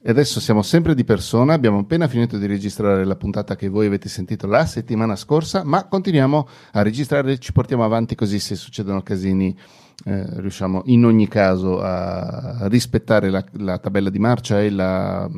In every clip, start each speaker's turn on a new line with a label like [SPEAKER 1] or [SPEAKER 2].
[SPEAKER 1] E adesso siamo sempre di persona, abbiamo appena finito di registrare la puntata che voi avete sentito la settimana scorsa, ma continuiamo a registrare, ci portiamo avanti così se succedono casini eh, riusciamo in ogni caso a rispettare la, la tabella di marcia e la,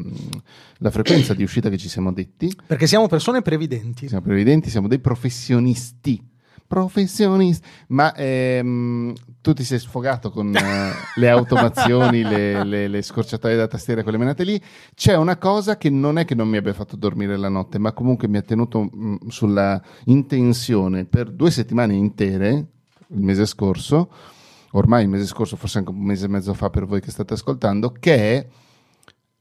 [SPEAKER 1] la, frequenza di uscita che ci siamo detti.
[SPEAKER 2] Perché siamo persone previdenti.
[SPEAKER 1] Siamo previdenti, siamo dei professionisti professionisti. Ma ehm, tu ti sei sfogato con uh, le automazioni, le, le, le, scorciatoie da tastiera, quelle menate lì. C'è una cosa che non è che non mi abbia fatto dormire la notte, ma comunque mi ha tenuto mh, mm, sulla intenzione per due settimane intere, il mese scorso, ormai il mese scorso, forse anche un mese e mezzo fa per voi che state ascoltando, che è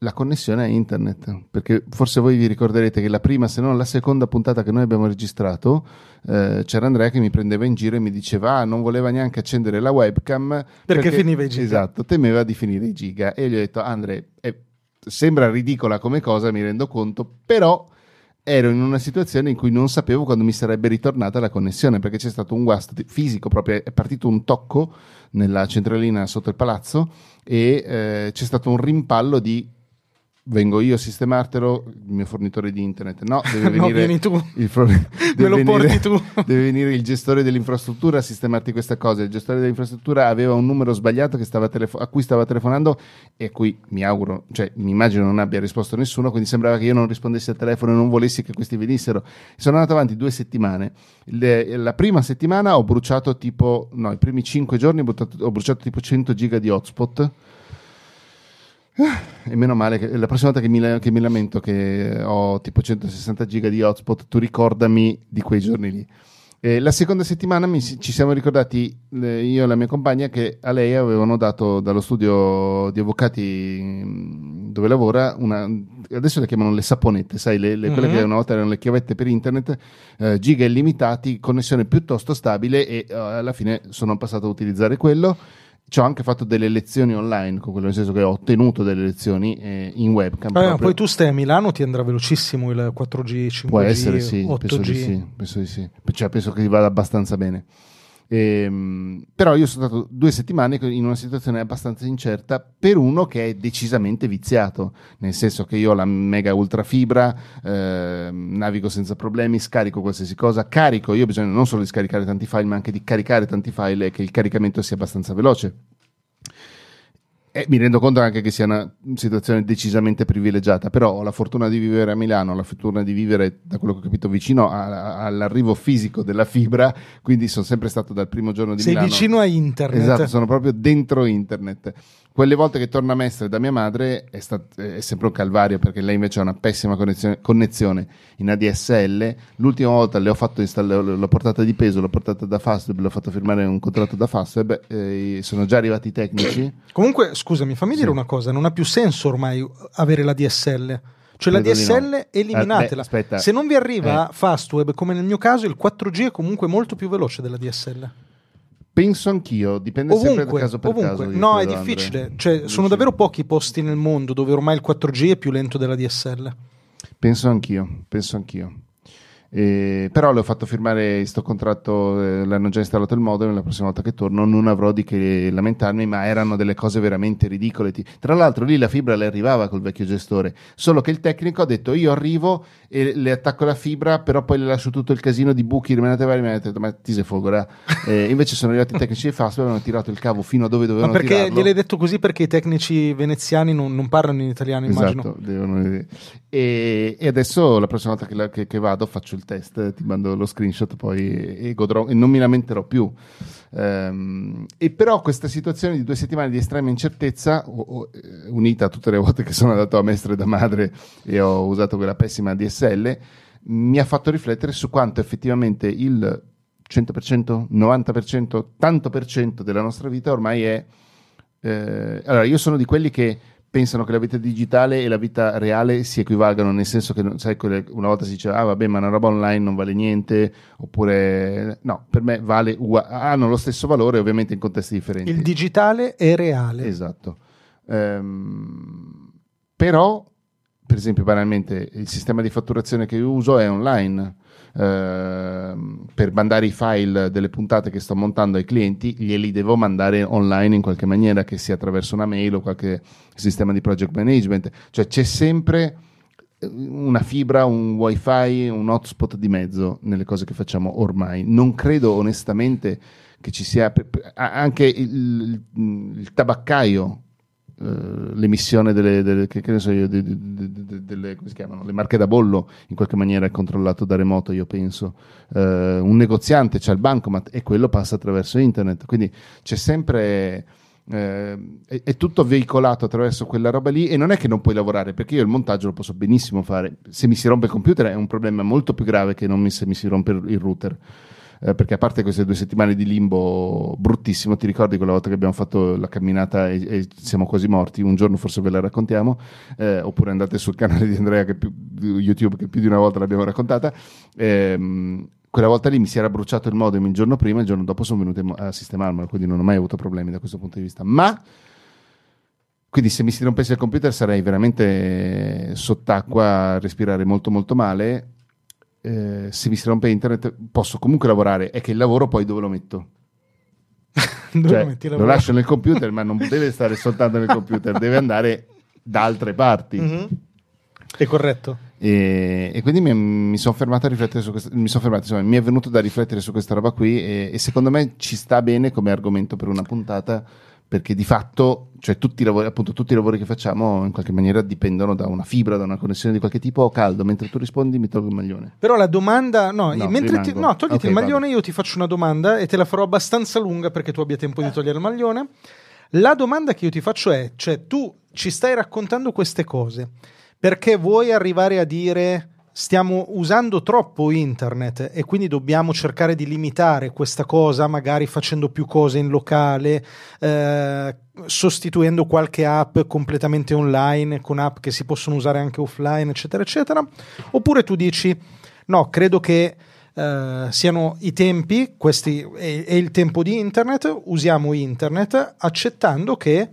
[SPEAKER 1] la connessione a internet, perché forse voi vi ricorderete che la prima, se non la seconda puntata che noi abbiamo registrato, eh, c'era Andrea che mi prendeva in giro e mi diceva ah, non voleva neanche accendere la webcam
[SPEAKER 2] perché, perché finiva i giga.
[SPEAKER 1] Esatto, temeva di finire i giga e gli ho detto Andrea, eh, sembra ridicola come cosa, mi rendo conto, però ero in una situazione in cui non sapevo quando mi sarebbe ritornata la connessione perché c'è stato un guasto fisico proprio è partito un tocco nella centralina sotto il palazzo e eh, c'è stato un rimpallo di vengo io a sistemartelo, il mio fornitore di internet. No, deve venire
[SPEAKER 2] no, tu.
[SPEAKER 1] Il for- Me
[SPEAKER 2] lo venire, porti tu.
[SPEAKER 1] deve venire il gestore dell'infrastruttura a sistemarti questa cosa. Il gestore dell'infrastruttura aveva un numero sbagliato telefo- a cui stava telefonando e a cui mi auguro, cioè mi immagino non abbia risposto nessuno, quindi sembrava che io non rispondessi al telefono e non volessi che questi venissero. Sono andato avanti due settimane. Le, la prima settimana ho bruciato tipo, no, i primi cinque giorni ho bruciato, ho bruciato tipo 100 giga di hotspot e meno male che la prossima volta che mi, che mi, lamento che ho tipo 160 giga di hotspot, tu ricordami di quei giorni lì. E la seconda settimana mi, ci siamo ricordati, io e la mia compagna, che a lei avevano dato dallo studio di avvocati dove lavora una, adesso le chiamano le saponette, sai, le, le, quelle mm-hmm. che una volta erano le chiavette per internet, eh, giga illimitati, connessione piuttosto stabile e eh, alla fine sono passato a utilizzare quello ci ho anche fatto delle lezioni online, con quello nel senso che ho ottenuto delle lezioni eh, in webcam.
[SPEAKER 2] Eh, poi tu stai a Milano, ti andrà velocissimo il 4G, 5G,
[SPEAKER 1] Può essere, sì, 8G. Penso di sì, penso di sì. Cioè, penso che vada abbastanza bene. Ehm, però io sono stato due settimane in una situazione abbastanza incerta per uno che è decisamente viziato, nel senso che io ho la mega ultra fibra, eh, navigo senza problemi, scarico qualsiasi cosa, carico, io ho bisogno non solo di scaricare tanti file ma anche di caricare tanti file e che il caricamento sia abbastanza veloce. Eh, mi rendo conto anche che sia una situazione decisamente privilegiata, però ho la fortuna di vivere a Milano, ho la fortuna di vivere, da quello che ho capito, vicino a, a, all'arrivo fisico della fibra, quindi sono sempre stato dal primo giorno di
[SPEAKER 2] Sei
[SPEAKER 1] Milano.
[SPEAKER 2] Sei vicino a internet.
[SPEAKER 1] Esatto, sono proprio dentro internet. Quelle volte che torna a Mestre da mia madre è, stat- è, sempre un calvario perché lei invece ha una pessima connezione, connezione in ADSL. L'ultima volta le ho fatto install- l'ho portata di peso, l'ho portata da Fastweb, l'ho fatto firmare un contratto da Fastweb. Eh, sono già arrivati i tecnici.
[SPEAKER 2] Comunque, scusami, fammi sì. dire una cosa: non ha più senso ormai avere la DSL. Cioè la DSL no. eliminatela. Eh, beh, Se non vi arriva eh. Fastweb, come nel mio caso, il 4G è comunque molto più veloce della DSL.
[SPEAKER 1] Penso anch'io, dipende ovunque, sempre da caso per
[SPEAKER 2] ovunque.
[SPEAKER 1] caso.
[SPEAKER 2] No, è difficile. Cioè, sono davvero pochi posti nel mondo dove ormai il 4G è più lento della DSL.
[SPEAKER 1] Penso anch'io, penso anch'io. Eh, però le ho fatto firmare questo contratto, eh, l'hanno già installato il modem, la prossima volta che torno non avrò di che lamentarmi, ma erano delle cose veramente ridicole. Tra l'altro lì la fibra le arrivava col vecchio gestore, solo che il tecnico ha detto io arrivo e le attacco la fibra, però poi le lascio tutto il casino di buchi, rimanete vari, mi ha detto ma ti sei fogora. Eh, invece sono arrivati i tecnici di Fastweb e hanno tirato il cavo fino a dove dovevano
[SPEAKER 2] ma perché
[SPEAKER 1] tirarlo.
[SPEAKER 2] gliel'hai detto così perché i tecnici veneziani non, non parlano in italiano, immagino.
[SPEAKER 1] Esatto, devono... e, e, adesso la prossima volta che, la, che, che vado faccio il test, ti mando lo screenshot poi e, godrò e non mi lamenterò più. Um, e però questa situazione di due settimane di estrema incertezza, o, o, eh, unita a tutte le volte che sono andato a Mestre da madre e ho usato quella pessima DSL, mi ha fatto riflettere su quanto effettivamente il 100%, 90%, tanto per cento della nostra vita ormai è... Eh, allora, io sono di quelli che pensano che la vita digitale e la vita reale si equivalgano, nel senso che sai, una volta si diceva, ah vabbè, ma una roba online non vale niente, oppure no, per me vale, hanno lo stesso valore ovviamente in contesti differenti.
[SPEAKER 2] Il digitale è reale.
[SPEAKER 1] Esatto. Ehm, però, per esempio, banalmente, il sistema di fatturazione che io uso è online. Uh, per mandare i file delle puntate che sto montando ai clienti, glieli devo mandare online in qualche maniera, che sia attraverso una mail o qualche sistema di project management. Cioè c'è sempre una fibra, un wifi, un hotspot di mezzo nelle cose che facciamo ormai. Non credo onestamente che ci sia anche il, il tabaccaio Uh, l'emissione delle, delle, che, che so io, de, de, de, chiamano, le marche da bollo in qualche maniera è controllato da remoto io penso. Uh, un negoziante c'ha il bancomat e quello passa attraverso internet. Quindi c'è sempre eh, è, è, tutto veicolato attraverso quella roba lì e non è che non puoi lavorare perché io il montaggio lo posso benissimo fare. Se mi si rompe il computer è un problema molto più grave che non mi, se mi si rompe il router eh, perché a parte queste due settimane di limbo bruttissimo ti ricordi quella volta che abbiamo fatto la camminata e, e siamo quasi morti un giorno forse ve la raccontiamo eh, oppure andate sul canale di Andrea che più, YouTube che più di una volta l'abbiamo raccontata ehm, quella volta lì mi si era bruciato il modem il giorno prima, il giorno dopo sono venuto a sistemarmelo, quindi non ho mai avuto problemi da questo punto di vista. Ma quindi se mi si rompesse il computer sarei veramente sott'acqua a respirare molto molto male. Eh, se mi si rompe internet posso comunque lavorare, è che il lavoro poi dove lo metto? dove cioè, lo lascio nel computer, ma non deve stare soltanto nel computer, deve andare da altre parti.
[SPEAKER 2] Mm-hmm. È corretto.
[SPEAKER 1] E, e, quindi mi, mi sono fermato a riflettere su questo. Mi sono fermato, insomma, mi è venuto da riflettere su questa roba qui. E, e, secondo me ci sta bene come argomento per una puntata. Perché di fatto, cioè tutti i lavori, appunto, tutti i lavori che facciamo in qualche maniera dipendono da una fibra, da una connessione di qualche tipo o caldo. Mentre tu rispondi, mi tolgo il maglione.
[SPEAKER 2] Però la domanda, no, no, mentre ti, no togliti okay, il maglione, vado. io ti faccio una domanda e te la farò abbastanza lunga perché tu abbia tempo di togliere il maglione. La domanda che io ti faccio è: cioè, tu ci stai raccontando queste cose perché vuoi arrivare a dire stiamo usando troppo internet e quindi dobbiamo cercare di limitare questa cosa, magari facendo più cose in locale, eh, sostituendo qualche app completamente online con app che si possono usare anche offline, eccetera, eccetera. Oppure tu dici no, credo che eh, siano i tempi, questi è, il tempo di internet, usiamo internet accettando che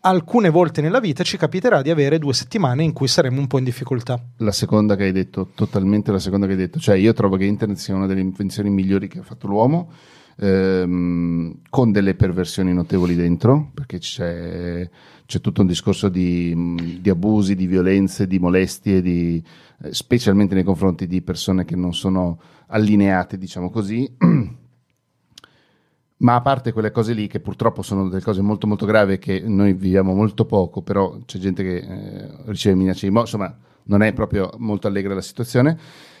[SPEAKER 2] alcune volte nella vita ci capiterà di avere due settimane in cui saremo un po' in difficoltà.
[SPEAKER 1] La seconda che hai detto, totalmente la seconda che hai detto, cioè io trovo che internet sia una delle invenzioni migliori che ha fatto l'uomo, ehm, con delle perversioni notevoli dentro, perché c'è, c'è tutto un discorso di, di, abusi, di violenze, di molestie, di, eh, specialmente nei confronti di persone che non sono allineate, diciamo così. Ma a parte quelle cose lì, che purtroppo sono delle cose molto molto gravi che noi viviamo molto poco, però c'è gente che eh, riceve minacce di morte, insomma non è proprio molto allegra la situazione.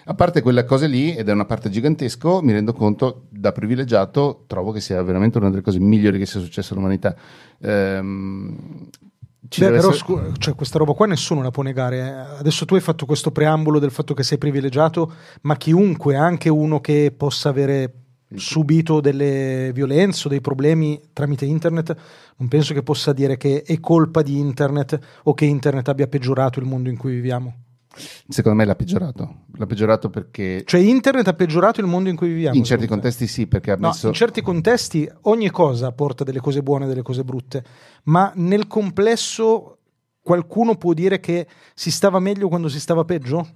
[SPEAKER 1] A parte quelle cose lì, ed è una parte gigantesca, mi rendo conto, da privilegiato, trovo che sia veramente una delle cose migliori che sia successa all'umanità. Ehm,
[SPEAKER 2] Beh, però essere... scu- cioè, questa roba qua nessuno la può negare. Eh. Adesso tu hai fatto questo preambolo del fatto che sei privilegiato, ma chiunque, anche uno che possa avere subito delle violenze o dei problemi tramite internet, non penso che possa dire che è colpa di internet o che internet abbia peggiorato il mondo in cui viviamo.
[SPEAKER 1] Secondo me l'ha peggiorato. L'ha peggiorato perché.
[SPEAKER 2] Cioè, internet ha peggiorato il mondo in cui viviamo.
[SPEAKER 1] In certi contesti sì, perché ha messo.
[SPEAKER 2] No, in certi contesti ogni cosa porta delle cose buone e delle cose brutte, ma nel complesso qualcuno può dire che si stava meglio quando si stava peggio?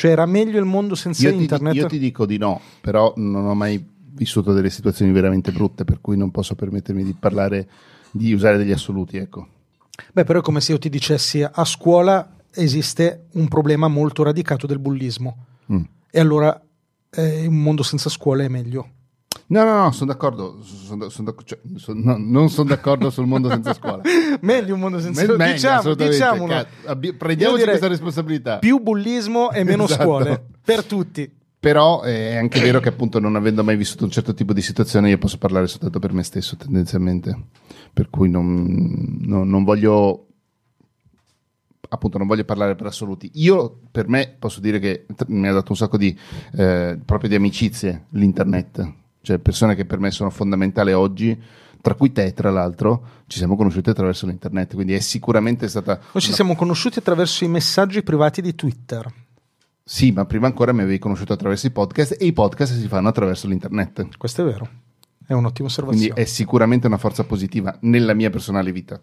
[SPEAKER 2] Cioè era meglio il mondo senza
[SPEAKER 1] io
[SPEAKER 2] internet?
[SPEAKER 1] Ti, io ti dico di no, però non ho mai vissuto delle situazioni veramente brutte, per cui non posso permettermi di parlare, di usare degli assoluti, ecco.
[SPEAKER 2] Beh, però è come se io ti dicessi a scuola esiste un problema molto radicato del bullismo. Mm. E allora eh, un mondo senza scuola è meglio.
[SPEAKER 1] No, no, no, sono d'accordo. Sono, sono, cioè, sono, no, non sono d'accordo sul mondo senza scuola.
[SPEAKER 2] meglio un mondo senza scuola. Diciamo, diciamo
[SPEAKER 1] prendiamoci questa responsabilità.
[SPEAKER 2] Più bullismo e meno esatto. scuole per tutti.
[SPEAKER 1] Però è anche vero che appunto non avendo mai vissuto un certo tipo di situazione io posso parlare soltanto per me stesso tendenzialmente. Per cui non, no, non voglio appunto non voglio parlare per assoluti. Io per me posso dire che mi ha dato un sacco di eh, proprio di amicizie l'internet cioè persone che per me sono fondamentali oggi, tra cui te, tra l'altro, ci siamo conosciuti attraverso l'internet, quindi è sicuramente stata...
[SPEAKER 2] O ci una... siamo conosciuti attraverso i messaggi privati di Twitter.
[SPEAKER 1] Sì, ma prima ancora mi avevi conosciuto attraverso i podcast e i podcast si fanno attraverso l'internet.
[SPEAKER 2] Questo è vero, è un'ottima osservazione.
[SPEAKER 1] Quindi è sicuramente una forza positiva nella mia personale vita.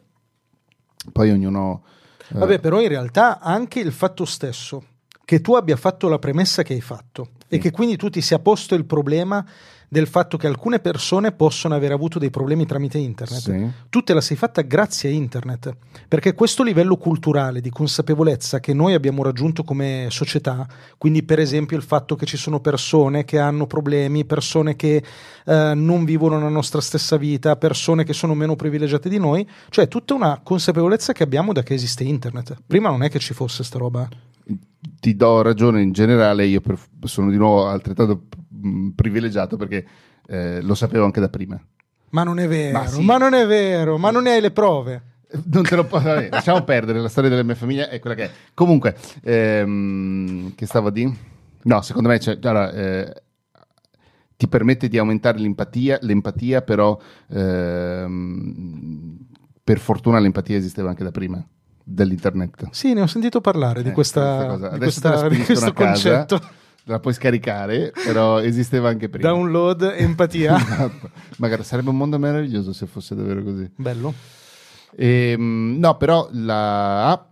[SPEAKER 1] Poi ognuno
[SPEAKER 2] Vabbè, però in realtà anche il fatto stesso che tu abbia fatto la premessa che hai fatto sì. e che quindi tu ti sia posto il problema del fatto che alcune persone possono aver avuto dei problemi tramite internet. Sì. Tu te la sei fatta grazie a internet, perché questo livello culturale di consapevolezza che noi abbiamo raggiunto come società, quindi per esempio il fatto che ci sono persone che hanno problemi, persone che eh, non vivono la nostra stessa vita, persone che sono meno privilegiate di noi, cioè tutta una consapevolezza che abbiamo da che esiste internet. Prima non è che ci fosse sta roba
[SPEAKER 1] ti do ragione in generale, io per, sono di nuovo altrettanto privilegiato perché eh, lo sapevo anche da prima.
[SPEAKER 2] Ma non è vero, ma, sì. ma non è vero, ma non ne hai le prove.
[SPEAKER 1] Non te lo posso vabbè, lasciamo perdere, la storia della mia famiglia è quella che è. Comunque, ehm, che stavo a dire? No, secondo me cioè, allora, eh, ti permette di aumentare l'empatia, l'empatia però ehm, per fortuna l'empatia esisteva anche da prima dell'internet.
[SPEAKER 2] Sì, ne ho sentito parlare di, eh, questa, questa di, questa, di questo concetto.
[SPEAKER 1] Casa, la puoi scaricare, però esisteva anche prima.
[SPEAKER 2] Download, empatia.
[SPEAKER 1] esatto. Magari sarebbe un mondo meraviglioso se fosse davvero così.
[SPEAKER 2] Bello.
[SPEAKER 1] E, ehm, no, però la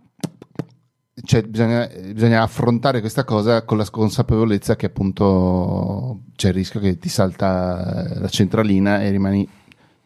[SPEAKER 1] cioè, bisogna, bisogna, affrontare questa cosa con la consapevolezza che appunto c'è il rischio che ti salta la centralina e rimani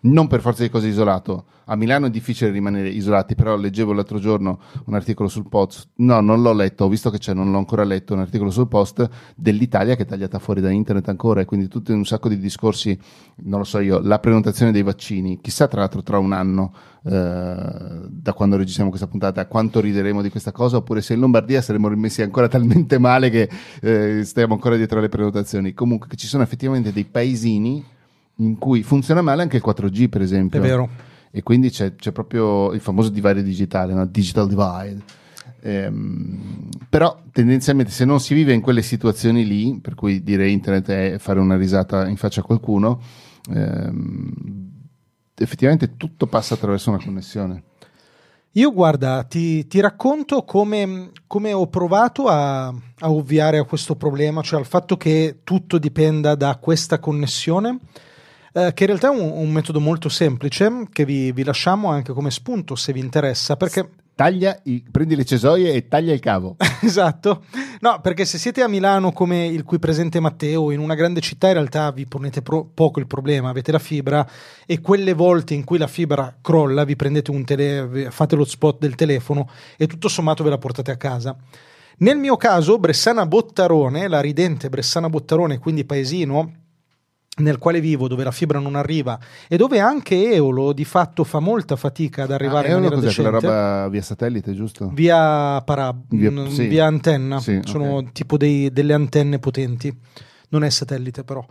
[SPEAKER 1] non per forza di cose isolato. A Milano è difficile rimanere isolati, però leggevo l'altro giorno un articolo sul post, no, non l'ho letto, ho visto che c'è, non l'ho ancora letto, un articolo sul post dell'Italia che è tagliata fuori da internet ancora e quindi tutti un sacco di discorsi, non lo so io, la prenotazione dei vaccini, chissà tra l'altro tra un anno eh, da quando registriamo questa puntata quanto rideremo di questa cosa oppure se in Lombardia saremo rimessi ancora talmente male che eh, stiamo ancora dietro alle prenotazioni. Comunque ci sono effettivamente dei paesini in cui funziona male anche il 4G, per esempio.
[SPEAKER 2] È vero.
[SPEAKER 1] E quindi c'è, c'è proprio il famoso divario digitale, no? digital divide. Ehm, però tendenzialmente se non si vive in quelle situazioni lì, per cui dire internet è fare una risata in faccia a qualcuno, ehm, effettivamente tutto passa attraverso una connessione.
[SPEAKER 2] Io guarda, ti, ti racconto come, come, ho provato a, a ovviare a questo problema, cioè al fatto che tutto dipenda da questa connessione eh, che in realtà è un, un, metodo molto semplice che vi, vi, lasciamo anche come spunto se vi interessa. Perché...
[SPEAKER 1] Taglia i, prendi le cesoie e taglia il cavo.
[SPEAKER 2] esatto. No, perché se siete a Milano come il qui presente Matteo, in una grande città in realtà vi ponete pro- poco il problema, avete la fibra e quelle volte in cui la fibra crolla vi prendete un tele, fate lo spot del telefono e tutto sommato ve la portate a casa. Nel mio caso, Bressana Bottarone, la ridente Bressana Bottarone, quindi paesino, nel quale vivo, dove la fibra non arriva e dove anche Eolo di fatto fa molta fatica ad arrivare ah, in maniera
[SPEAKER 1] cos'è
[SPEAKER 2] decente.
[SPEAKER 1] quella roba via satellite, giusto?
[SPEAKER 2] Via parab, via, sì. via antenna, sì, sono okay. tipo dei, delle antenne potenti, non è satellite però.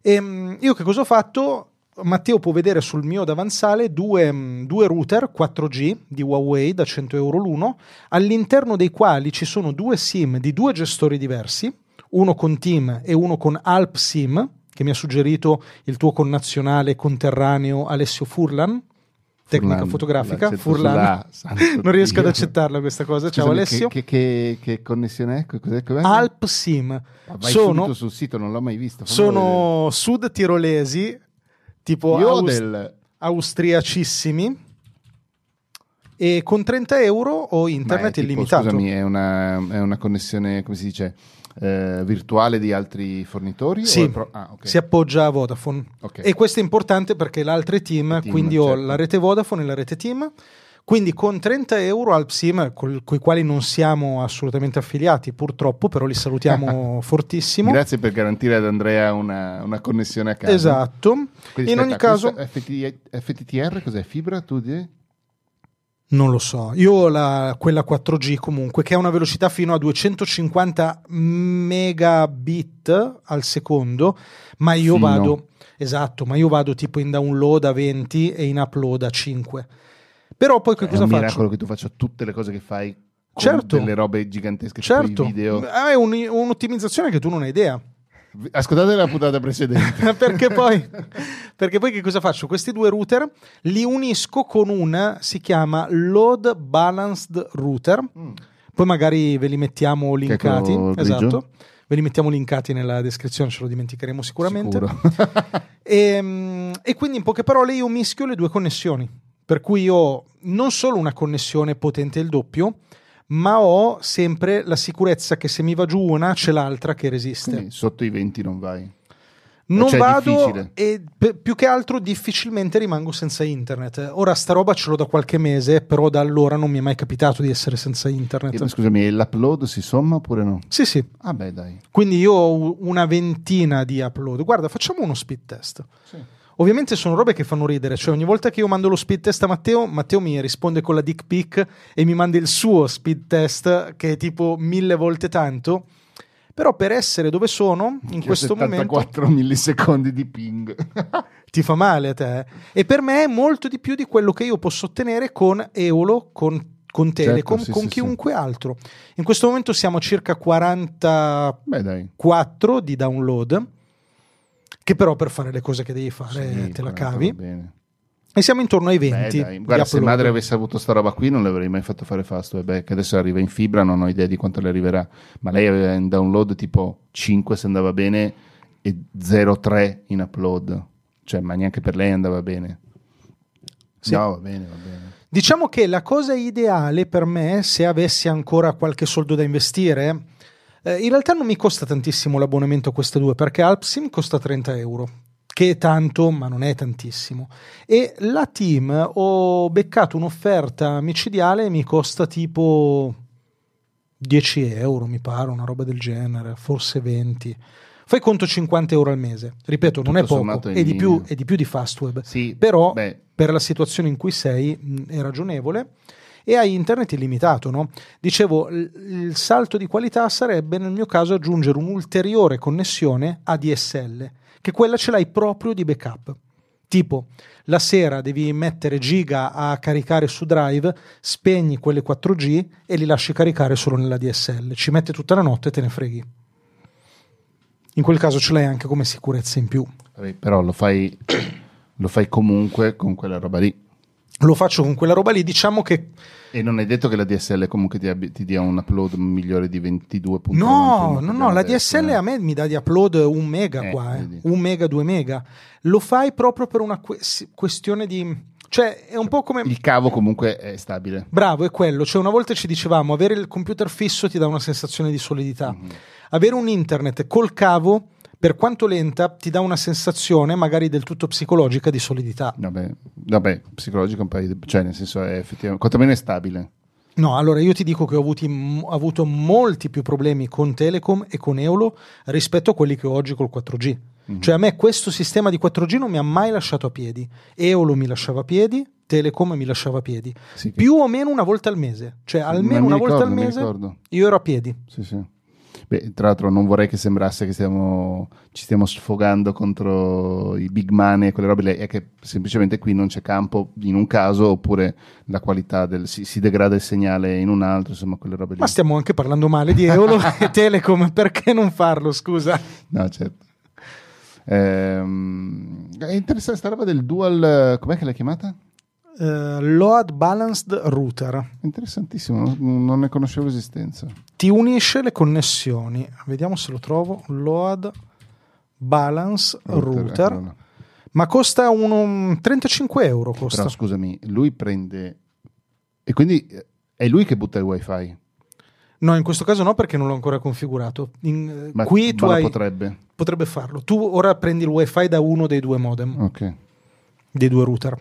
[SPEAKER 2] E, ehm, io che cosa ho fatto? Matteo può vedere sul mio davanzale due, mm, due, router 4G di Huawei da 100 euro l'uno, all'interno dei quali ci sono due SIM di due gestori diversi, uno con Team e uno con Alp SIM, che mi ha suggerito il tuo connazionale conterraneo Alessio Furlan, tecnica Furlan, fotografica. Furlan. non riesco ad accettarla questa cosa. Scusami, Ciao Alessio.
[SPEAKER 1] Che, che, che connessione è? Cos'è?
[SPEAKER 2] Cos'è? Alp Sim.
[SPEAKER 1] Ah, sono, sul sito, non l'ho mai visto.
[SPEAKER 2] sono sud tirolesi, tipo Aust- austriacissimi. E con 30 euro ho internet tipo, illimitato.
[SPEAKER 1] Scusami, è una, è una connessione, come si dice? Eh, virtuale di altri fornitori?
[SPEAKER 2] Sì, pro- ah, okay. si appoggia a Vodafone. Okay. E questo è importante perché l'altre team, team quindi certo. ho la rete Vodafone e la rete team. Quindi con 30 euro Alpsim, con i quali non siamo assolutamente affiliati, purtroppo, però li salutiamo fortissimo.
[SPEAKER 1] Grazie per garantire ad Andrea una, una connessione a casa.
[SPEAKER 2] Esatto.
[SPEAKER 1] Quindi, In aspetta, ogni caso... FTTR cos'è? Fibra? Tu di?
[SPEAKER 2] Non lo so, io ho la, quella 4G comunque che ha una velocità fino a 250 megabit al secondo, ma io fino. vado esatto, ma io vado tipo in download a 20 e in upload a 5. Però poi che
[SPEAKER 1] è
[SPEAKER 2] cosa
[SPEAKER 1] faccio?
[SPEAKER 2] È
[SPEAKER 1] un miracolo che tu faccia tutte le cose che fai con
[SPEAKER 2] certo.
[SPEAKER 1] delle robe gigantesche,
[SPEAKER 2] certo.
[SPEAKER 1] video.
[SPEAKER 2] È un, un'ottimizzazione che tu non hai idea.
[SPEAKER 1] Ascoltate la puntata precedente.
[SPEAKER 2] perché, poi, perché poi che cosa faccio? Questi due router li unisco con una, si chiama Load Balanced Router. Mm. Poi magari ve li mettiamo linkati. Esatto. Ve li mettiamo linkati nella descrizione, ce lo dimenticheremo sicuramente.
[SPEAKER 1] e,
[SPEAKER 2] ehm, e quindi in poche parole io mischio le due connessioni Per cui ho non solo una connessione potente il doppio, ma ho sempre la sicurezza che se mi va giù una c'è l'altra che resiste.
[SPEAKER 1] Quindi sotto i 20 non vai.
[SPEAKER 2] Non cioè, vado e p- più che altro difficilmente rimango senza internet. Ora sta roba ce l'ho da qualche mese, però da allora non mi è mai capitato di essere senza internet.
[SPEAKER 1] Eh, scusami, l'upload si somma oppure no?
[SPEAKER 2] Sì, sì.
[SPEAKER 1] Ah beh, dai.
[SPEAKER 2] Quindi io ho una ventina di upload. Guarda, facciamo uno speed test. Sì. Ovviamente sono robe che fanno ridere, cioè ogni volta che io mando lo speed test a Matteo, Matteo mi risponde con la dick pic e mi manda il suo speed test che è tipo mille volte tanto. Però per essere dove sono in questo
[SPEAKER 1] 74 momento 4 millisecondi di ping.
[SPEAKER 2] ti fa male a te. E per me è molto di più di quello che io posso ottenere con Eolo, con con Telecom, certo, sì, con sì, chiunque sì. altro. In questo momento siamo a circa 44 di download che però per fare le cose che devi fare sì, te la cavi. E siamo intorno ai 20.
[SPEAKER 1] Beh, Guarda, se madre avesse avuto sta roba qui non le avrei mai fatto fare Fastweb, che adesso arriva in fibra, non ho idea di quanto le arriverà, ma lei aveva in download tipo 5 se andava bene e 0,3 in upload. Cioè, ma neanche per lei andava bene. Sì. No, va bene, va bene.
[SPEAKER 2] Diciamo che la cosa ideale per me, se avessi ancora qualche soldo da investire, eh, in realtà non mi costa tantissimo l'abbonamento a queste due perché Alpsim costa 30 euro che è tanto, ma non è tantissimo. E la team ho beccato un'offerta micidiale e mi costa tipo 10 euro, mi pare, una roba del genere, forse 20. Fai conto 50 euro al mese. Ripeto, Tutto non è poco, è di, più, è di, più, di Fastweb.
[SPEAKER 1] Sì,
[SPEAKER 2] Però beh. per la situazione in cui sei mh, è ragionevole e hai internet illimitato. No? Dicevo, il salto di qualità sarebbe nel mio caso aggiungere un'ulteriore connessione ADSL, che quella ce l'hai proprio di backup. Tipo, la sera devi mettere giga a caricare su Drive, spegni quelle 4G e li lasci caricare solo nella DSL. Ci mette tutta la notte e te ne freghi. In quel caso ce l'hai anche come sicurezza in più.
[SPEAKER 1] Però lo fai, lo fai comunque con quella roba lì
[SPEAKER 2] lo faccio con quella roba lì. Diciamo che.
[SPEAKER 1] E non è detto che la DSL comunque ti, abbi- ti dia un upload migliore di 22.1.
[SPEAKER 2] No, no, no, la DSL a me mi dà di upload un mega eh, qua, eh. un mega, due mega. Lo fai proprio per una que- questione di. Cioè, è un po' come.
[SPEAKER 1] Il cavo comunque è stabile.
[SPEAKER 2] Bravo, è quello. Cioè, una volta ci dicevamo, avere il computer fisso ti dà una sensazione di solidità. Mm-hmm. Avere un internet col cavo per quanto lenta, ti dà una sensazione, magari del tutto psicologica, di solidità.
[SPEAKER 1] Vabbè, vabbè psicologica un paio di... cioè nel senso è effettivamente, quantomeno è stabile.
[SPEAKER 2] No, allora io ti dico che ho, avuti, ho, avuto molti più problemi con Telecom e con Eolo rispetto a quelli che ho oggi col 4G. Mm-hmm. Cioè a me questo sistema di 4G non mi ha mai lasciato a piedi. Eolo mi lasciava a piedi, Telecom mi lasciava a piedi. Sì, più o meno una volta al mese. Cioè almeno una ricordo, volta al mese io ero a piedi.
[SPEAKER 1] Sì, sì. Beh, tra l'altro non vorrei che sembrasse che stiamo, ci stiamo sfogando contro i big money e quelle robe è che semplicemente qui non c'è campo in un caso oppure la qualità del, si, si degrada il segnale in un altro, insomma quelle robe lì.
[SPEAKER 2] Ma stiamo anche parlando male di Eolo e Telecom, perché non farlo, scusa?
[SPEAKER 1] No, certo. Ehm, è interessante questa roba del dual, com'è che l'hai chiamata?
[SPEAKER 2] Uh, Load Balanced Router.
[SPEAKER 1] Interessantissimo, non ne conoscevo l'esistenza.
[SPEAKER 2] Ti unisce le connessioni. Vediamo se lo trovo. Load Balance Router. router. Ma costa uno, 35 euro. Costa.
[SPEAKER 1] Però scusami, lui prende... E quindi è lui che butta il wifi?
[SPEAKER 2] No, in questo caso no perché non l'ho ancora configurato. In,
[SPEAKER 1] ma,
[SPEAKER 2] qui
[SPEAKER 1] tu hai, potrebbe.
[SPEAKER 2] Potrebbe farlo. Tu ora prendi il wifi da uno dei due modem.
[SPEAKER 1] Ok.
[SPEAKER 2] Dei due router.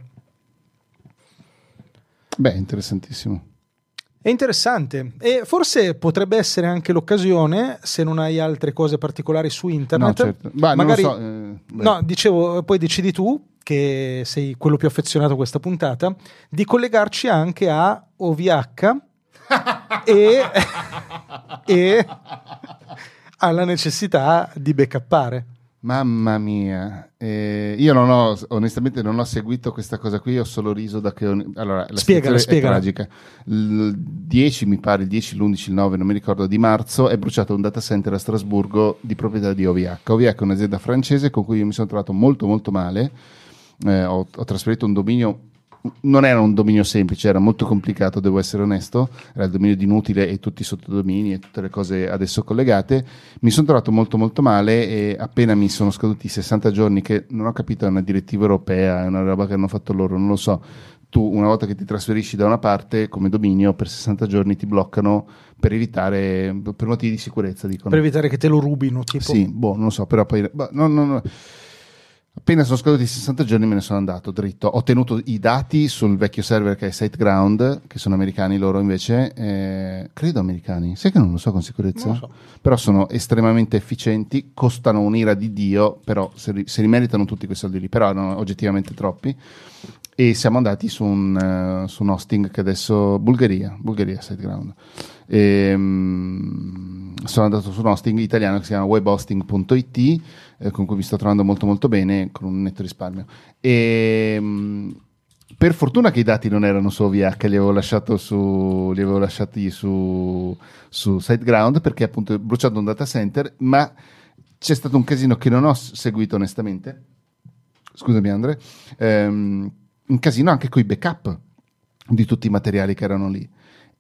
[SPEAKER 1] Beh, interessantissimo.
[SPEAKER 2] È interessante e forse potrebbe essere anche l'occasione, se non hai altre cose particolari su internet.
[SPEAKER 1] No, certo. Beh, magari, so, eh,
[SPEAKER 2] no, dicevo, poi decidi tu, che sei quello più affezionato a questa puntata, di collegarci anche a OVH e, e alla necessità di backuppare.
[SPEAKER 1] Mamma mia, eh, io non ho, onestamente non ho seguito questa cosa qui, ho solo riso da che... Allora, la
[SPEAKER 2] spiegala, spiegala.
[SPEAKER 1] è tragica. Il 10, mi pare, il 10, l'11, il 9, non mi ricordo, di marzo è bruciato un data center a Strasburgo di proprietà di OVH. OVH è un'azienda francese con cui io mi sono trovato molto molto male, eh, ho, ho trasferito un dominio non era un dominio semplice, era molto complicato, devo essere onesto, era il dominio di inutile e tutti i sottodomini e tutte le cose adesso collegate. Mi sono trovato molto molto male e appena mi sono scaduti i 60 giorni, che non ho capito è una direttiva europea, è una roba che hanno fatto loro, non lo so, tu una volta che ti trasferisci da una parte come dominio per 60 giorni ti bloccano per evitare per motivi di sicurezza dicono.
[SPEAKER 2] per evitare che te lo rubino tipo
[SPEAKER 1] sì boh non lo so però poi boh, no, no, no. Appena sono scaduti i 60 giorni me ne sono andato dritto. Ho tenuto i dati sul vecchio server che è SiteGround, che sono americani loro invece, eh, credo americani, sai che non lo so con sicurezza, so. però sono estremamente efficienti, costano un'ira di Dio, però se, li, se li meritano tutti quei soldi lì, però erano oggettivamente troppi. E siamo andati su un, uh, su un hosting che adesso, Bulgaria, Bulgaria SiteGround. E, um, sono andato su un hosting italiano che si chiama webhosting.it eh, con cui mi sto trovando molto molto bene con un netto risparmio. E mh, per fortuna che i dati non erano su OVH, li avevo, su, li avevo lasciati su, su SiteGround perché appunto ho bruciato un data center, ma c'è stato un casino che non ho seguito onestamente. Scusami Andre, ehm, un casino anche con i backup di tutti i materiali che erano lì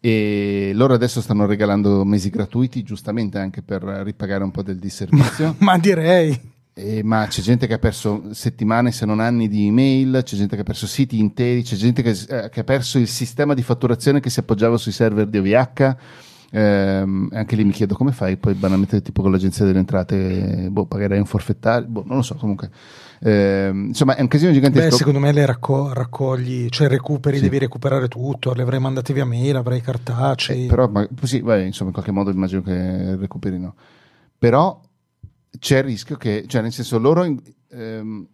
[SPEAKER 1] e loro adesso stanno regalando mesi gratuiti giustamente anche per ripagare un po' del disservizio.
[SPEAKER 2] Ma, direi.
[SPEAKER 1] Eh, ma c'è gente che ha perso settimane se non anni di email c'è gente che ha perso siti interi c'è gente che, eh, che ha perso il sistema di fatturazione che si appoggiava sui server di OVH eh, anche lì mi chiedo come fai poi banalmente tipo con l'agenzia delle entrate boh, pagherai un forfettario boh, non lo so comunque eh, insomma, è un casino gigantesco.
[SPEAKER 2] Beh, secondo me le racco- raccogli, cioè recuperi, sì. devi recuperare tutto. Le avrei mandate via mail, avrei cartacei.
[SPEAKER 1] Eh, però, ma, sì, beh, insomma, in qualche modo immagino che recuperino. Però c'è il rischio che, cioè, nel senso, loro. Ehm,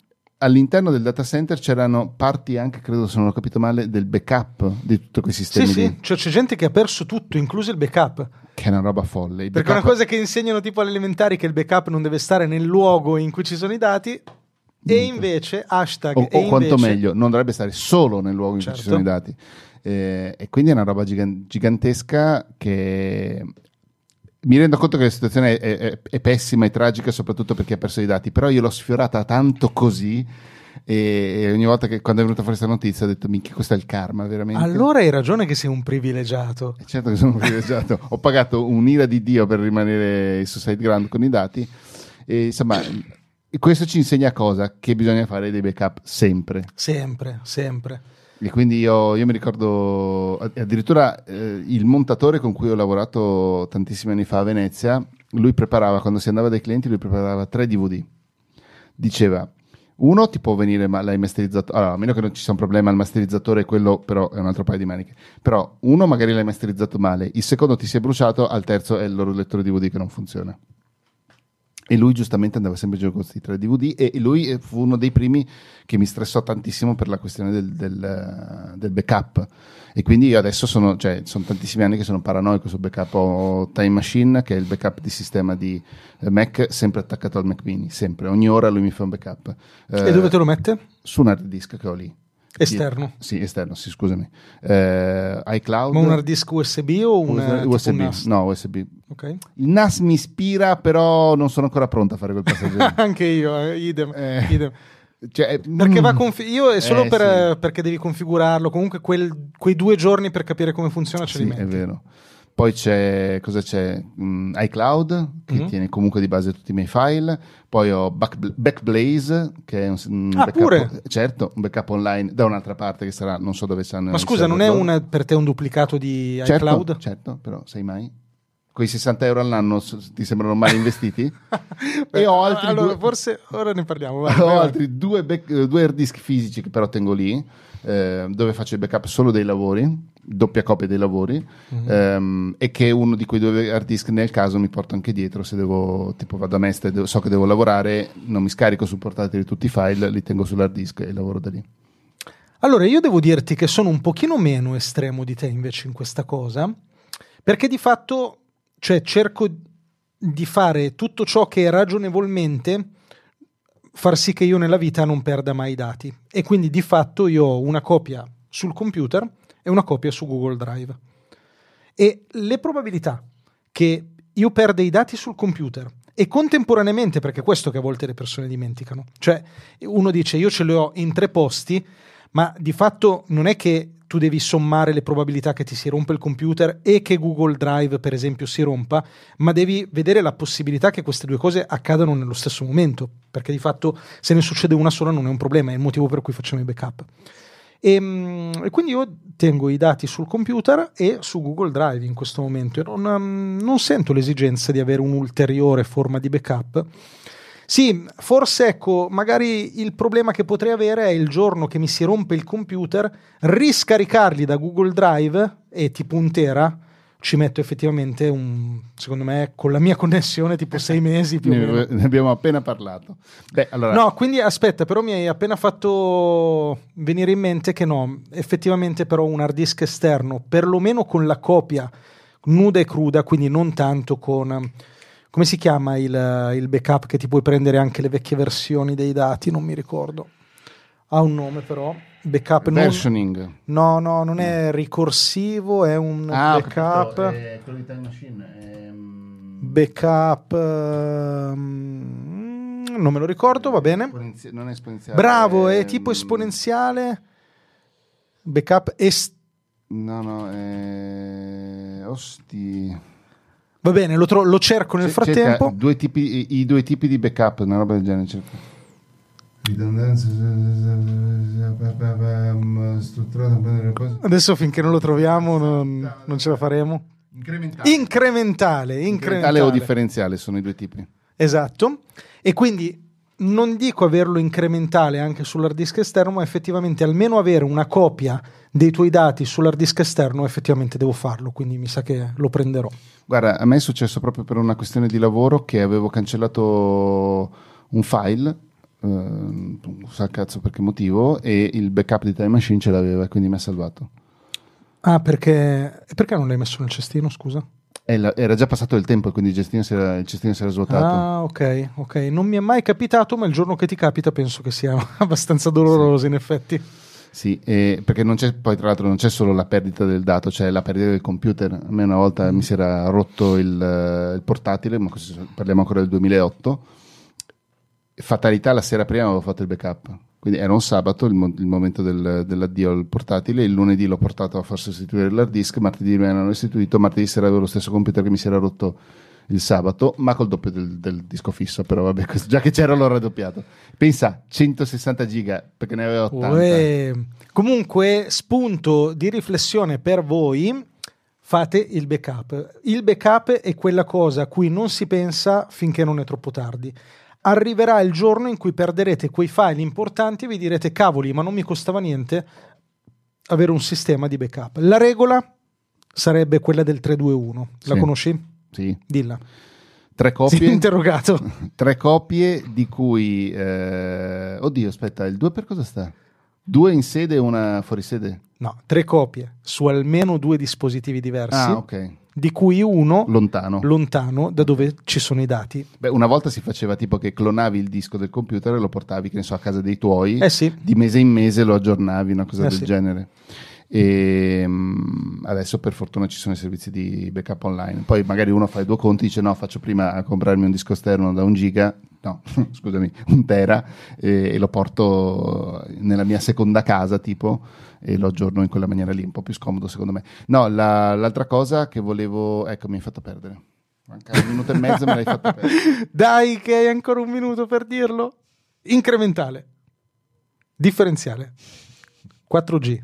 [SPEAKER 1] all'interno del data center c'erano parti anche, credo se non ho capito male, del backup di tutti quei sistemi.
[SPEAKER 2] Sì, sì, cioè c'è gente che ha perso tutto, incluso il backup.
[SPEAKER 1] Che è una roba folle.
[SPEAKER 2] Perché è una cosa che insegnano tipo alle elementari che il backup non deve stare nel luogo in cui ci sono i dati, e invece hashtag.
[SPEAKER 1] O,
[SPEAKER 2] o
[SPEAKER 1] invece... quanto meglio, non dovrebbe stare solo nel luogo in certo. cui ci sono i dati. Eh, e quindi è una roba gigantesca che mi rendo conto che la situazione è, è, è, pessima e tragica, soprattutto perché ha perso i dati, però io l'ho sfiorata tanto così. E, ogni volta che quando è venuta fuori questa notizia ho detto: Minchia, questo è il karma, veramente.
[SPEAKER 2] Allora hai ragione che sei un privilegiato.
[SPEAKER 1] E certo che sono un privilegiato. ho pagato un'ira di Dio per rimanere su SiteGround con i dati. E insomma, e questo ci insegna cosa? Che bisogna fare dei backup sempre.
[SPEAKER 2] Sempre, sempre.
[SPEAKER 1] E quindi io, io mi ricordo addirittura eh, il montatore con cui ho lavorato tantissimi anni fa a Venezia, lui preparava, quando si andava dai clienti, lui preparava tre DVD. Diceva, uno ti può venire male, l'hai masterizzato, allora, a meno che non ci sia un problema al masterizzatore, quello però è un altro paio di maniche. Però uno magari l'hai masterizzato male, il secondo ti si è bruciato, al terzo è il loro lettore DVD che non funziona. E lui giustamente andava sempre in giro con questi tre DVD e lui eh, fu uno dei primi che mi stressò tantissimo per la questione del, del, del backup. E quindi io adesso sono, cioè, sono tantissimi anni che sono paranoico sul backup. Ho Time Machine, che è il backup di sistema di eh, Mac, sempre attaccato al Mac mini, sempre. Ogni ora lui mi fa un backup.
[SPEAKER 2] E dove te lo mette?
[SPEAKER 1] Su un hard disk che ho lì.
[SPEAKER 2] Esterno?
[SPEAKER 1] Sì, esterno, sì, scusami. Eh, iCloud.
[SPEAKER 2] Ma un hard disk USB o un
[SPEAKER 1] USB?
[SPEAKER 2] NAS?
[SPEAKER 1] No, USB. Okay. Il NAS mi ispira, però non sono ancora pronto a fare quel passaggio.
[SPEAKER 2] Anche io, eh, idem. Eh. idem. Cioè, perché va mm. confi- io è solo eh, per, sì. perché devi configurarlo. Comunque, quel, quei due giorni per capire come funziona ce
[SPEAKER 1] sì,
[SPEAKER 2] li metti.
[SPEAKER 1] È vero. Poi c'è, cosa c'è? Mm, iCloud, che mm-hmm. tiene comunque di base tutti i miei file. Poi ho Back, Backblaze, che è un, un
[SPEAKER 2] ah,
[SPEAKER 1] backup,
[SPEAKER 2] pure?
[SPEAKER 1] certo, un backup online da un'altra parte che sarà, non so dove saranno.
[SPEAKER 2] Ma scusa, non è una, per te un duplicato di
[SPEAKER 1] certo,
[SPEAKER 2] iCloud?
[SPEAKER 1] Certo, però sai mai? Quei 60 euro all'anno ti sembrano mai investiti? e ho altri
[SPEAKER 2] allora,
[SPEAKER 1] due...
[SPEAKER 2] forse ora ne parliamo.
[SPEAKER 1] Vai, ho vai, altri due, back, due hard disk fisici che però tengo lì, eh, dove faccio il backup solo dei lavori doppia copia dei lavori mm-hmm. ehm, e che uno di quei due hard disk nel caso mi porto anche dietro se devo tipo vado a Mestre so che devo lavorare non mi scarico sul portatile tutti i file li tengo sull'hard disk e lavoro da lì
[SPEAKER 2] allora io devo dirti che sono un pochino meno estremo di te invece in questa cosa perché di fatto cioè cerco di fare tutto ciò che ragionevolmente far sì che io nella vita non perda mai i dati e quindi di fatto io ho una copia sul computer e una copia su Google Drive. E le probabilità che io perda i dati sul computer e contemporaneamente, perché è questo che a volte le persone dimenticano, cioè uno dice io ce le ho in tre posti, ma di fatto non è che tu devi sommare le probabilità che ti si rompa il computer e che Google Drive, per esempio, si rompa, ma devi vedere la possibilità che queste due cose accadano nello stesso momento, perché di fatto se ne succede una sola non è un problema, è il motivo per cui facciamo i backup. E, mm, e, quindi io tengo i dati sul computer e su Google Drive in questo momento non, non sento l'esigenza di avere un'ulteriore forma di backup. Sì, forse ecco, magari il problema che potrei avere è il giorno che mi si rompe il computer, riscaricarli da Google Drive e tipo un tera ci metto effettivamente un, secondo me, con la mia connessione tipo sei mesi più o meno.
[SPEAKER 1] Ne abbiamo appena parlato.
[SPEAKER 2] Beh, allora... No, quindi aspetta, però mi hai appena fatto venire in mente che no, effettivamente però un hard disk esterno, perlomeno con la copia nuda e cruda, quindi non tanto con... Come si chiama il, il backup che ti puoi prendere anche le vecchie versioni dei dati? Non mi ricordo. Ha un nome però. Backup
[SPEAKER 1] versioning.
[SPEAKER 2] Non, no no non è ricorsivo è un ah, backup. Capito, è quello di time machine è... Mm, backup um, non me lo ricordo va bene.
[SPEAKER 1] Esponenzi- non è esponenziale
[SPEAKER 2] bravo è, è tipo mm, esponenziale. Backup est-
[SPEAKER 1] no no è... osti
[SPEAKER 2] va bene lo, tro- lo cerco nel C- frattempo
[SPEAKER 1] due tipi, i, i due tipi di backup una roba del genere
[SPEAKER 2] strutturata Adesso finché non lo troviamo non, non ce la faremo. Incrementale. Incrementale, incrementale.
[SPEAKER 1] o differenziale sono i due tipi.
[SPEAKER 2] Esatto. E quindi non dico averlo incrementale anche sull'hard disk esterno, ma effettivamente almeno avere una copia dei tuoi dati sull'hard disk esterno, effettivamente devo farlo, quindi mi sa che lo prenderò.
[SPEAKER 1] Guarda, a me è successo proprio per una questione di lavoro che avevo cancellato un file non uh, sa cazzo per che motivo, e il backup di Time Machine ce l'aveva, quindi mi ha salvato.
[SPEAKER 2] Ah, perché, perché non l'hai messo nel cestino, scusa?
[SPEAKER 1] Era già passato il tempo e quindi il cestino, si era, il cestino si era svuotato.
[SPEAKER 2] Ah, ok, ok. Non mi è mai capitato, ma il giorno che ti capita penso che sia abbastanza doloroso sì. in effetti.
[SPEAKER 1] Sì, eh, perché non c'è, poi tra l'altro non c'è solo la perdita del dato, c'è la perdita del computer. A me una volta mm. mi si era rotto il, il portatile, ma parliamo ancora del 2008 fatalità la sera prima avevo fatto il backup quindi era un sabato il, mo- il momento del, dell'addio al portatile il lunedì l'ho portato a far sostituire l'hard disk martedì me l'hanno restituito martedì sera avevo lo stesso computer che mi si era rotto il sabato ma col doppio del, del disco fisso però vabbè questo, già che c'era l'ho raddoppiato. Pensa 160 giga perché ne avevo 80 Uè.
[SPEAKER 2] comunque spunto di riflessione per voi fate il backup. Il backup è quella cosa a cui non si pensa finché non è troppo tardi arriverà il giorno in cui perderete quei file importanti e vi direte cavoli, ma non mi costava niente avere un sistema di backup. La regola sarebbe quella del 321. La sì. conosci?
[SPEAKER 1] Sì.
[SPEAKER 2] Dilla.
[SPEAKER 1] Tre copie. Sì,
[SPEAKER 2] interrogato.
[SPEAKER 1] Tre copie di cui... Eh... Oddio, aspetta, il 2 per cosa sta? Due in sede e una fuori sede?
[SPEAKER 2] No, tre copie su almeno due dispositivi diversi.
[SPEAKER 1] Ah, ok
[SPEAKER 2] di cui uno
[SPEAKER 1] lontano.
[SPEAKER 2] lontano da dove ci sono i dati.
[SPEAKER 1] Beh, una volta si faceva tipo che clonavi il disco del computer e lo portavi, che ne so, a casa dei tuoi,
[SPEAKER 2] eh sì.
[SPEAKER 1] di mese in mese lo aggiornavi, una cosa eh del sì. genere. E um, adesso per fortuna ci sono i servizi di backup online. Poi magari uno fa i due conti e dice no, faccio prima a comprarmi un disco esterno da un giga, no, scusami, un tera e, e lo porto nella mia seconda casa tipo e lo aggiorno in quella maniera lì, un po' più scomodo secondo me. No, la, l'altra cosa che volevo... Ecco, mi hai fatto perdere. Manca un minuto e mezzo me l'hai fatto perdere.
[SPEAKER 2] Dai, che hai ancora un minuto per dirlo. Incrementale. Differenziale. 4G.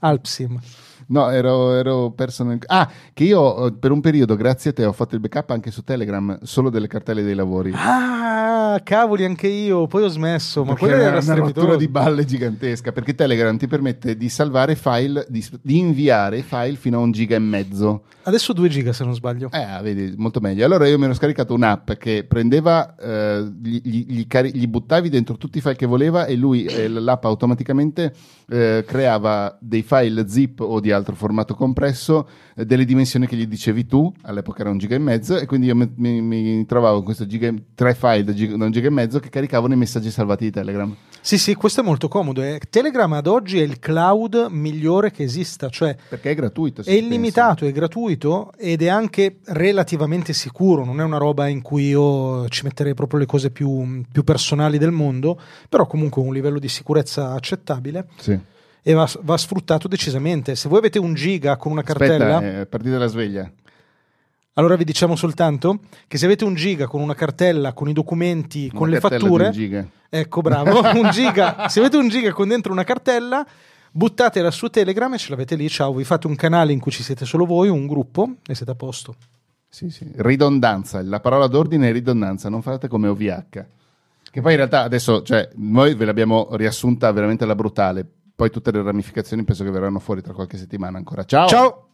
[SPEAKER 2] Alpsim.
[SPEAKER 1] No, ero, ero perso nel... Ah, che io eh, per un periodo, grazie a te, ho fatto il backup anche su Telegram, solo delle cartelle dei lavori.
[SPEAKER 2] Ah, cavoli, anche io, poi ho smesso, ma quella era una
[SPEAKER 1] rottura di balle gigantesca, perché Telegram ti permette di salvare file, di, di, inviare file fino a un giga e mezzo.
[SPEAKER 2] Adesso due giga se non sbaglio.
[SPEAKER 1] Eh, vedi, molto meglio. Allora io mi ero scaricato un'app che prendeva, eh, gli, gli, cari- gli, buttavi dentro tutti i file che voleva e lui, eh, l'app automaticamente eh, creava dei file zip o di altro formato compresso eh, delle dimensioni che gli dicevi tu, all'epoca era un giga e mezzo, e quindi io mi, mi, mi trovavo con questo giga, tre file da, giga, da un giga e mezzo che caricavano i messaggi salvati di Telegram.
[SPEAKER 2] Sì, sì, questo è molto comodo. Eh. Telegram ad oggi è il cloud migliore che esista, cioè
[SPEAKER 1] perché è gratuito.
[SPEAKER 2] È illimitato, pensa. è gratuito ed è anche relativamente sicuro. Non è una roba in cui io ci metterei proprio le cose più, più personali del mondo, però comunque un livello di sicurezza accettabile.
[SPEAKER 1] Sì
[SPEAKER 2] e va, va, sfruttato decisamente. Se voi avete un giga con una cartella...
[SPEAKER 1] Aspetta, eh, partita la sveglia.
[SPEAKER 2] Allora vi diciamo soltanto che se avete un giga con una cartella, con i documenti, una con le fatture, Ecco, bravo. un giga. Se avete un giga con dentro una cartella, buttatela su Telegram e ce l'avete lì. Ciao, vi fate un canale in cui ci siete solo voi, un gruppo e siete a posto.
[SPEAKER 1] Sì, sì. Ridondanza, la parola d'ordine è ridondanza, non fate come OVH. Che poi in realtà adesso, cioè, noi ve l'abbiamo riassunta veramente alla brutale. Poi tutte le ramificazioni penso che verranno fuori tra qualche settimana ancora. Ciao!
[SPEAKER 2] Ciao!